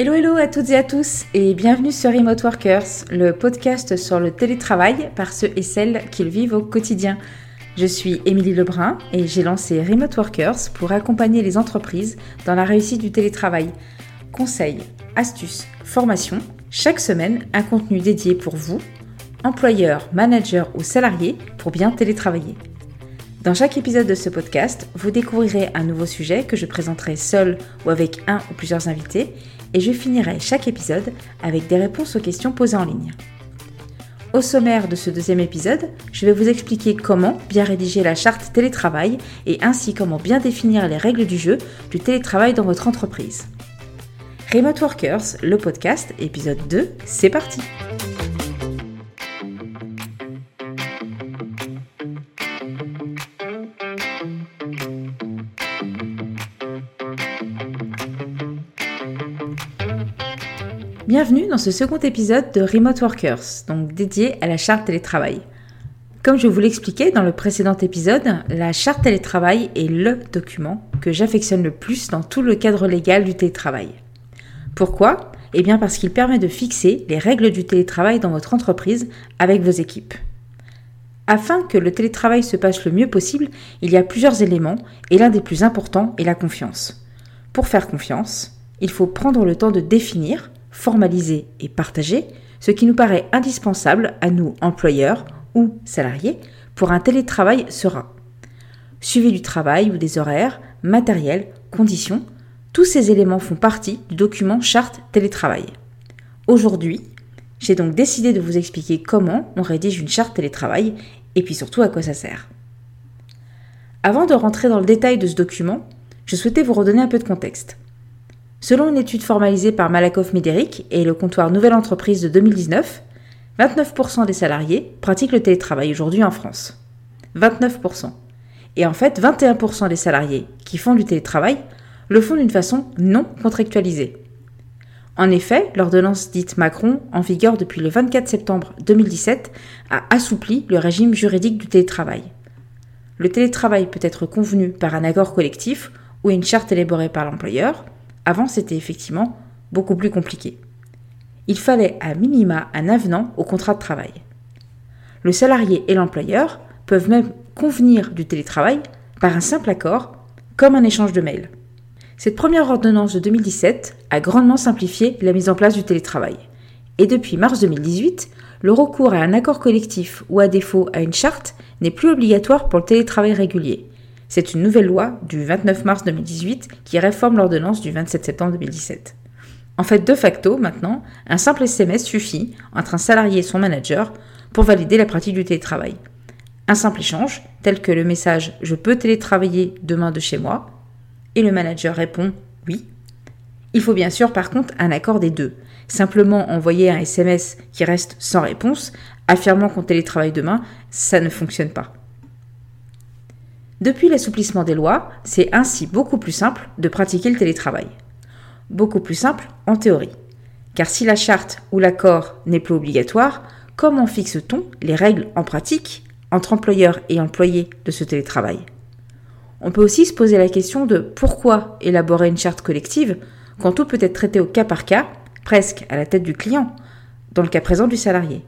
Hello hello à toutes et à tous et bienvenue sur Remote Workers, le podcast sur le télétravail par ceux et celles qui le vivent au quotidien. Je suis Émilie Lebrun et j'ai lancé Remote Workers pour accompagner les entreprises dans la réussite du télétravail. Conseils, astuces, formations, chaque semaine un contenu dédié pour vous, employeurs, managers ou salariés pour bien télétravailler. Dans chaque épisode de ce podcast, vous découvrirez un nouveau sujet que je présenterai seul ou avec un ou plusieurs invités et je finirai chaque épisode avec des réponses aux questions posées en ligne. Au sommaire de ce deuxième épisode, je vais vous expliquer comment bien rédiger la charte télétravail et ainsi comment bien définir les règles du jeu du télétravail dans votre entreprise. Remote Workers, le podcast, épisode 2, c'est parti! Bienvenue dans ce second épisode de Remote Workers, donc dédié à la charte télétravail. Comme je vous l'expliquais dans le précédent épisode, la charte télétravail est le document que j'affectionne le plus dans tout le cadre légal du télétravail. Pourquoi? Eh bien parce qu'il permet de fixer les règles du télétravail dans votre entreprise avec vos équipes. Afin que le télétravail se passe le mieux possible, il y a plusieurs éléments et l'un des plus importants est la confiance. Pour faire confiance, il faut prendre le temps de définir, formaliser et partager ce qui nous paraît indispensable à nous, employeurs ou salariés, pour un télétravail serein. Suivi du travail ou des horaires, matériel, conditions, tous ces éléments font partie du document charte télétravail. Aujourd'hui, j'ai donc décidé de vous expliquer comment on rédige une charte télétravail et puis surtout à quoi ça sert. Avant de rentrer dans le détail de ce document, je souhaitais vous redonner un peu de contexte. Selon une étude formalisée par Malakoff Médéric et le comptoir Nouvelle Entreprise de 2019, 29% des salariés pratiquent le télétravail aujourd'hui en France. 29%. Et en fait, 21% des salariés qui font du télétravail le font d'une façon non contractualisée. En effet, l'ordonnance dite Macron, en vigueur depuis le 24 septembre 2017, a assoupli le régime juridique du télétravail. Le télétravail peut être convenu par un accord collectif ou une charte élaborée par l'employeur, avant, c'était effectivement beaucoup plus compliqué. Il fallait à minima un avenant au contrat de travail. Le salarié et l'employeur peuvent même convenir du télétravail par un simple accord, comme un échange de mails. Cette première ordonnance de 2017 a grandement simplifié la mise en place du télétravail. Et depuis mars 2018, le recours à un accord collectif ou à défaut à une charte n'est plus obligatoire pour le télétravail régulier, c'est une nouvelle loi du 29 mars 2018 qui réforme l'ordonnance du 27 septembre 2017. En fait, de facto, maintenant, un simple SMS suffit entre un salarié et son manager pour valider la pratique du télétravail. Un simple échange, tel que le message Je peux télétravailler demain de chez moi, et le manager répond Oui. Il faut bien sûr par contre un accord des deux. Simplement envoyer un SMS qui reste sans réponse, affirmant qu'on télétravaille demain, ça ne fonctionne pas. Depuis l'assouplissement des lois, c'est ainsi beaucoup plus simple de pratiquer le télétravail. Beaucoup plus simple en théorie. Car si la charte ou l'accord n'est plus obligatoire, comment fixe-t-on les règles en pratique entre employeurs et employés de ce télétravail? On peut aussi se poser la question de pourquoi élaborer une charte collective quand tout peut être traité au cas par cas, presque à la tête du client, dans le cas présent du salarié?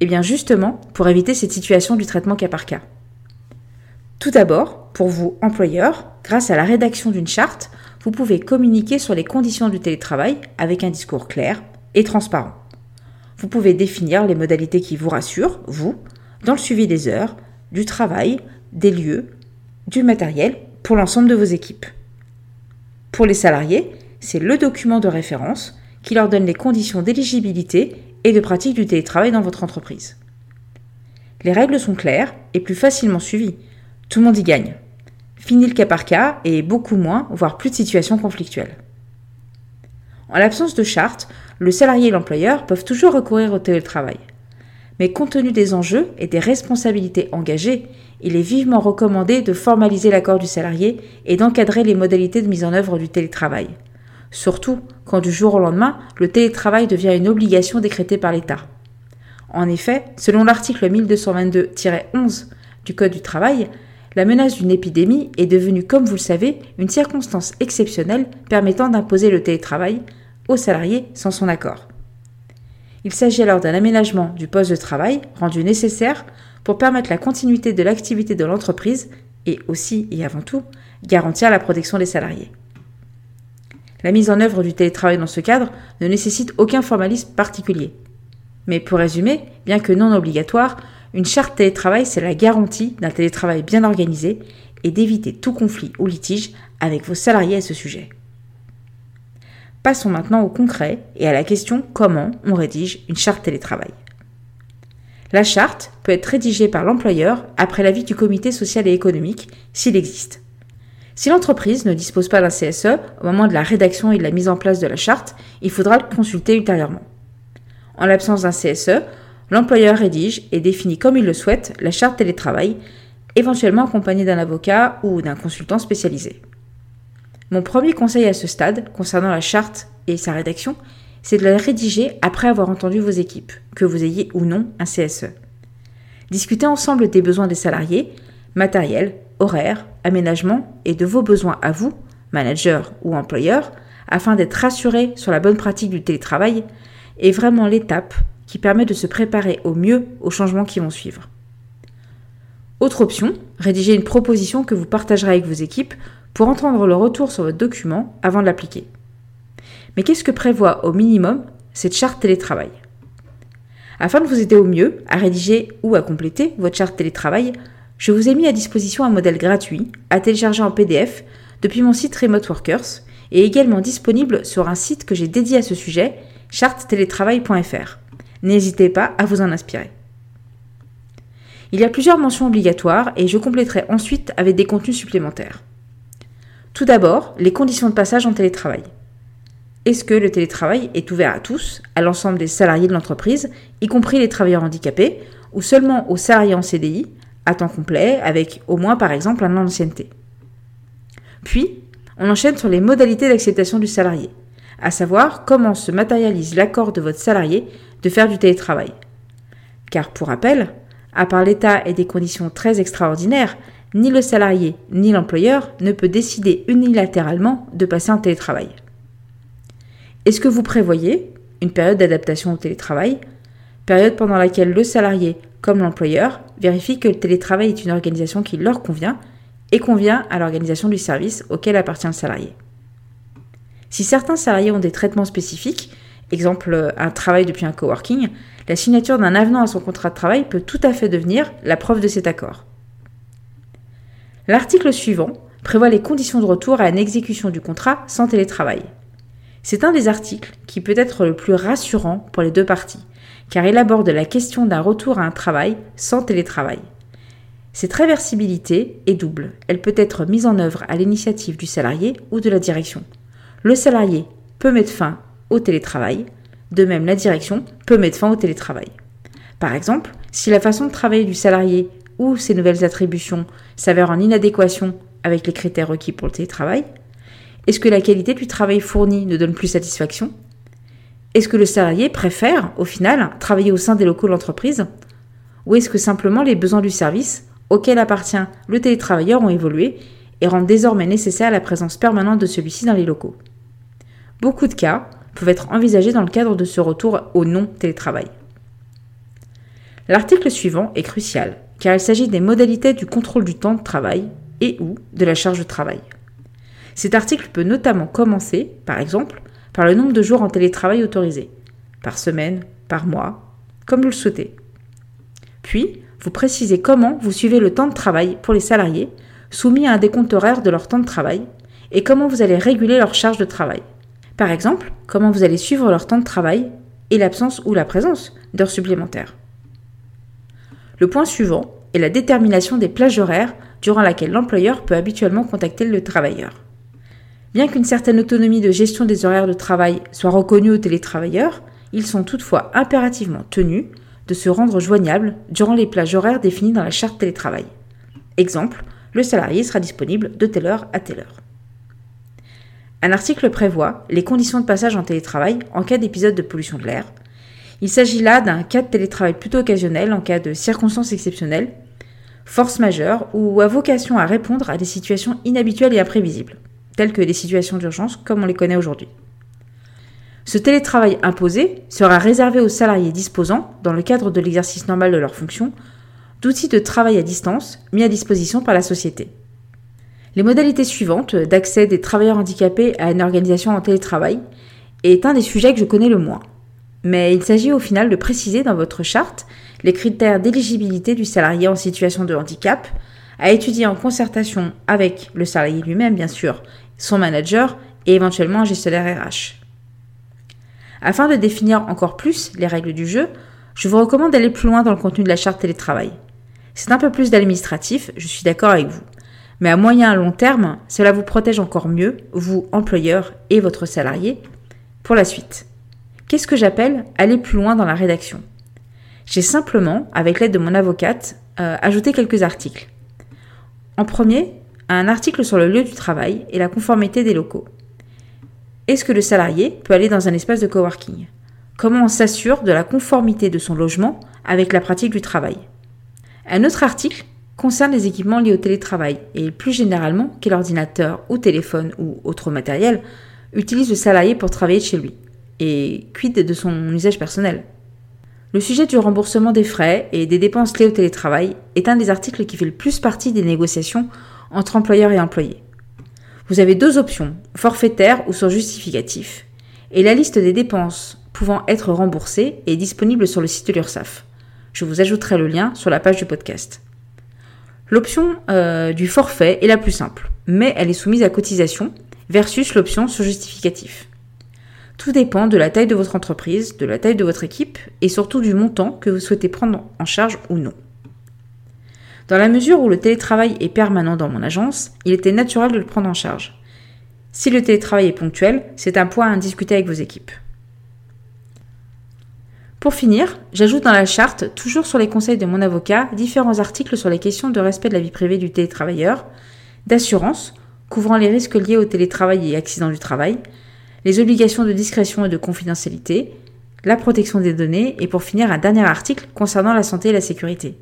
Eh bien justement, pour éviter cette situation du traitement cas par cas. Tout d'abord, pour vous, employeurs, grâce à la rédaction d'une charte, vous pouvez communiquer sur les conditions du télétravail avec un discours clair et transparent. Vous pouvez définir les modalités qui vous rassurent, vous, dans le suivi des heures, du travail, des lieux, du matériel pour l'ensemble de vos équipes. Pour les salariés, c'est le document de référence qui leur donne les conditions d'éligibilité et de pratique du télétravail dans votre entreprise. Les règles sont claires et plus facilement suivies tout le monde y gagne. Fini le cas par cas et beaucoup moins, voire plus de situations conflictuelles. En l'absence de charte, le salarié et l'employeur peuvent toujours recourir au télétravail. Mais compte tenu des enjeux et des responsabilités engagées, il est vivement recommandé de formaliser l'accord du salarié et d'encadrer les modalités de mise en œuvre du télétravail. Surtout quand du jour au lendemain, le télétravail devient une obligation décrétée par l'État. En effet, selon l'article 1222-11 du Code du travail, la menace d'une épidémie est devenue, comme vous le savez, une circonstance exceptionnelle permettant d'imposer le télétravail au salarié sans son accord. Il s'agit alors d'un aménagement du poste de travail rendu nécessaire pour permettre la continuité de l'activité de l'entreprise et aussi et avant tout garantir la protection des salariés. La mise en œuvre du télétravail dans ce cadre ne nécessite aucun formalisme particulier. Mais pour résumer, bien que non obligatoire, une charte télétravail, c'est la garantie d'un télétravail bien organisé et d'éviter tout conflit ou litige avec vos salariés à ce sujet. Passons maintenant au concret et à la question comment on rédige une charte télétravail? La charte peut être rédigée par l'employeur après l'avis du comité social et économique s'il existe. Si l'entreprise ne dispose pas d'un CSE au moment de la rédaction et de la mise en place de la charte, il faudra le consulter ultérieurement. En l'absence d'un CSE, l'employeur rédige et définit comme il le souhaite la charte télétravail, éventuellement accompagnée d'un avocat ou d'un consultant spécialisé. Mon premier conseil à ce stade, concernant la charte et sa rédaction, c'est de la rédiger après avoir entendu vos équipes, que vous ayez ou non un CSE. Discutez ensemble des besoins des salariés, matériel, horaire, aménagement et de vos besoins à vous, manager ou employeur, afin d'être rassuré sur la bonne pratique du télétravail, est vraiment l'étape qui permet de se préparer au mieux aux changements qui vont suivre. Autre option, rédiger une proposition que vous partagerez avec vos équipes pour entendre le retour sur votre document avant de l'appliquer. Mais qu'est-ce que prévoit au minimum cette charte télétravail? Afin de vous aider au mieux à rédiger ou à compléter votre charte télétravail, je vous ai mis à disposition un modèle gratuit à télécharger en PDF depuis mon site Remote Workers et également disponible sur un site que j'ai dédié à ce sujet, charttélétravail.fr. N'hésitez pas à vous en inspirer. Il y a plusieurs mentions obligatoires et je compléterai ensuite avec des contenus supplémentaires. Tout d'abord, les conditions de passage en télétravail. Est-ce que le télétravail est ouvert à tous, à l'ensemble des salariés de l'entreprise, y compris les travailleurs handicapés, ou seulement aux salariés en CDI, à temps complet, avec au moins par exemple un an d'ancienneté? Puis, on enchaîne sur les modalités d'acceptation du salarié, à savoir comment se matérialise l'accord de votre salarié de faire du télétravail. Car pour rappel, à part l'état et des conditions très extraordinaires, ni le salarié ni l'employeur ne peut décider unilatéralement de passer en télétravail. Est-ce que vous prévoyez une période d'adaptation au télétravail, période pendant laquelle le salarié comme l'employeur, vérifie que le télétravail est une organisation qui leur convient et convient à l'organisation du service auquel appartient le salarié? Si certains salariés ont des traitements spécifiques, exemple un travail depuis un coworking, la signature d'un avenant à son contrat de travail peut tout à fait devenir la preuve de cet accord. L'article suivant prévoit les conditions de retour à une exécution du contrat sans télétravail. C'est un des articles qui peut être le plus rassurant pour les deux parties, car il aborde la question d'un retour à un travail sans télétravail. Cette réversibilité est double. Elle peut être mise en œuvre à l'initiative du salarié ou de la direction. Le salarié peut mettre fin au télétravail, de même la direction peut mettre fin au télétravail. Par exemple, si la façon de travailler du salarié ou ses nouvelles attributions s'avèrent en inadéquation avec les critères requis pour le télétravail, est-ce que la qualité du travail fourni ne donne plus satisfaction? Est-ce que le salarié préfère, au final, travailler au sein des locaux de l'entreprise? Ou est-ce que simplement les besoins du service, auquel appartient le télétravailleur, ont évolué et rendent désormais nécessaire la présence permanente de celui-ci dans les locaux? Beaucoup de cas peuvent être envisagés dans le cadre de ce retour au non-télétravail. L'article suivant est crucial, car il s'agit des modalités du contrôle du temps de travail et ou de la charge de travail. Cet article peut notamment commencer, par exemple, par le nombre de jours en télétravail autorisé, par semaine, par mois, comme vous le souhaitez. Puis, vous précisez comment vous suivez le temps de travail pour les salariés soumis à un décompte horaire de leur temps de travail et comment vous allez réguler leur charge de travail. Par exemple, comment vous allez suivre leur temps de travail et l'absence ou la présence d'heures supplémentaires. Le point suivant est la détermination des plages horaires durant laquelle l'employeur peut habituellement contacter le travailleur. Bien qu'une certaine autonomie de gestion des horaires de travail soit reconnue aux télétravailleurs, ils sont toutefois impérativement tenus de se rendre joignables durant les plages horaires définies dans la charte télétravail. Exemple, le salarié sera disponible de telle heure à telle heure. Un article prévoit les conditions de passage en télétravail en cas d'épisode de pollution de l'air. Il s'agit là d'un cas de télétravail plutôt occasionnel en cas de circonstances exceptionnelles, force majeure ou à vocation à répondre à des situations inhabituelles et imprévisibles telles que des situations d'urgence comme on les connaît aujourd'hui. Ce télétravail imposé sera réservé aux salariés disposant, dans le cadre de l'exercice normal de leurs fonctions, d'outils de travail à distance mis à disposition par la société. Les modalités suivantes d'accès des travailleurs handicapés à une organisation en télétravail est un des sujets que je connais le moins. Mais il s'agit au final de préciser dans votre charte les critères d'éligibilité du salarié en situation de handicap, à étudier en concertation avec le salarié lui-même, bien sûr, son manager et éventuellement un gestionnaire RH. Afin de définir encore plus les règles du jeu, je vous recommande d'aller plus loin dans le contenu de la charte télétravail. C'est un peu plus d'administratif, je suis d'accord avec vous. Mais à moyen et long terme, cela vous protège encore mieux, vous, employeur et votre salarié, pour la suite. Qu'est-ce que j'appelle aller plus loin dans la rédaction? J'ai simplement, avec l'aide de mon avocate, euh, ajouté quelques articles. En premier, un article sur le lieu du travail et la conformité des locaux. Est-ce que le salarié peut aller dans un espace de coworking? Comment on s'assure de la conformité de son logement avec la pratique du travail? Un autre article concerne les équipements liés au télétravail et plus généralement quel ordinateur ou téléphone ou autre matériel utilise le salarié pour travailler chez lui et quid de son usage personnel. Le sujet du remboursement des frais et des dépenses liées au télétravail est un des articles qui fait le plus partie des négociations entre employeurs et employés. Vous avez deux options, forfaitaire ou sur justificatif, et la liste des dépenses pouvant être remboursées est disponible sur le site de l'URSSAF. Je vous ajouterai le lien sur la page du podcast. L'option euh, du forfait est la plus simple, mais elle est soumise à cotisation versus l'option sur justificatif. Tout dépend de la taille de votre entreprise, de la taille de votre équipe et surtout du montant que vous souhaitez prendre en charge ou non. Dans la mesure où le télétravail est permanent dans mon agence, il était naturel de le prendre en charge. Si le télétravail est ponctuel, c'est un point à discuter avec vos équipes. Pour finir, j'ajoute dans la charte, toujours sur les conseils de mon avocat, différents articles sur les questions de respect de la vie privée du télétravailleur, d'assurance, couvrant les risques liés au télétravail et accidents du travail, les obligations de discrétion et de confidentialité, la protection des données et pour finir un dernier article concernant la santé et la sécurité.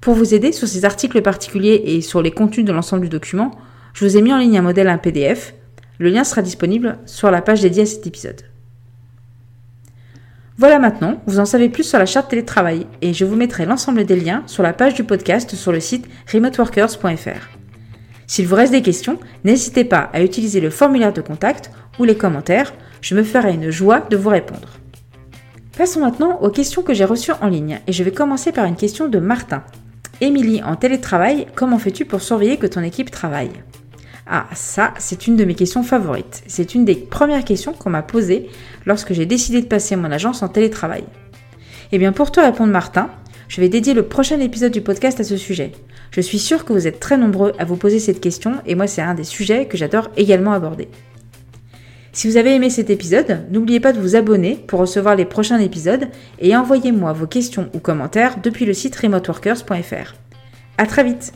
Pour vous aider sur ces articles particuliers et sur les contenus de l'ensemble du document, je vous ai mis en ligne un modèle, un PDF. Le lien sera disponible sur la page dédiée à cet épisode. Voilà maintenant, vous en savez plus sur la charte télétravail et je vous mettrai l'ensemble des liens sur la page du podcast sur le site remoteworkers.fr. S'il vous reste des questions, n'hésitez pas à utiliser le formulaire de contact ou les commentaires, je me ferai une joie de vous répondre. Passons maintenant aux questions que j'ai reçues en ligne et je vais commencer par une question de Martin Émilie, en télétravail, comment fais-tu pour surveiller que ton équipe travaille? Ah, ça, c'est une de mes questions favorites. C'est une des premières questions qu'on m'a posées lorsque j'ai décidé de passer mon agence en télétravail. Eh bien, pour te répondre, Martin, je vais dédier le prochain épisode du podcast à ce sujet. Je suis sûre que vous êtes très nombreux à vous poser cette question et moi, c'est un des sujets que j'adore également aborder. Si vous avez aimé cet épisode, n'oubliez pas de vous abonner pour recevoir les prochains épisodes et envoyez-moi vos questions ou commentaires depuis le site remoteworkers.fr. À très vite!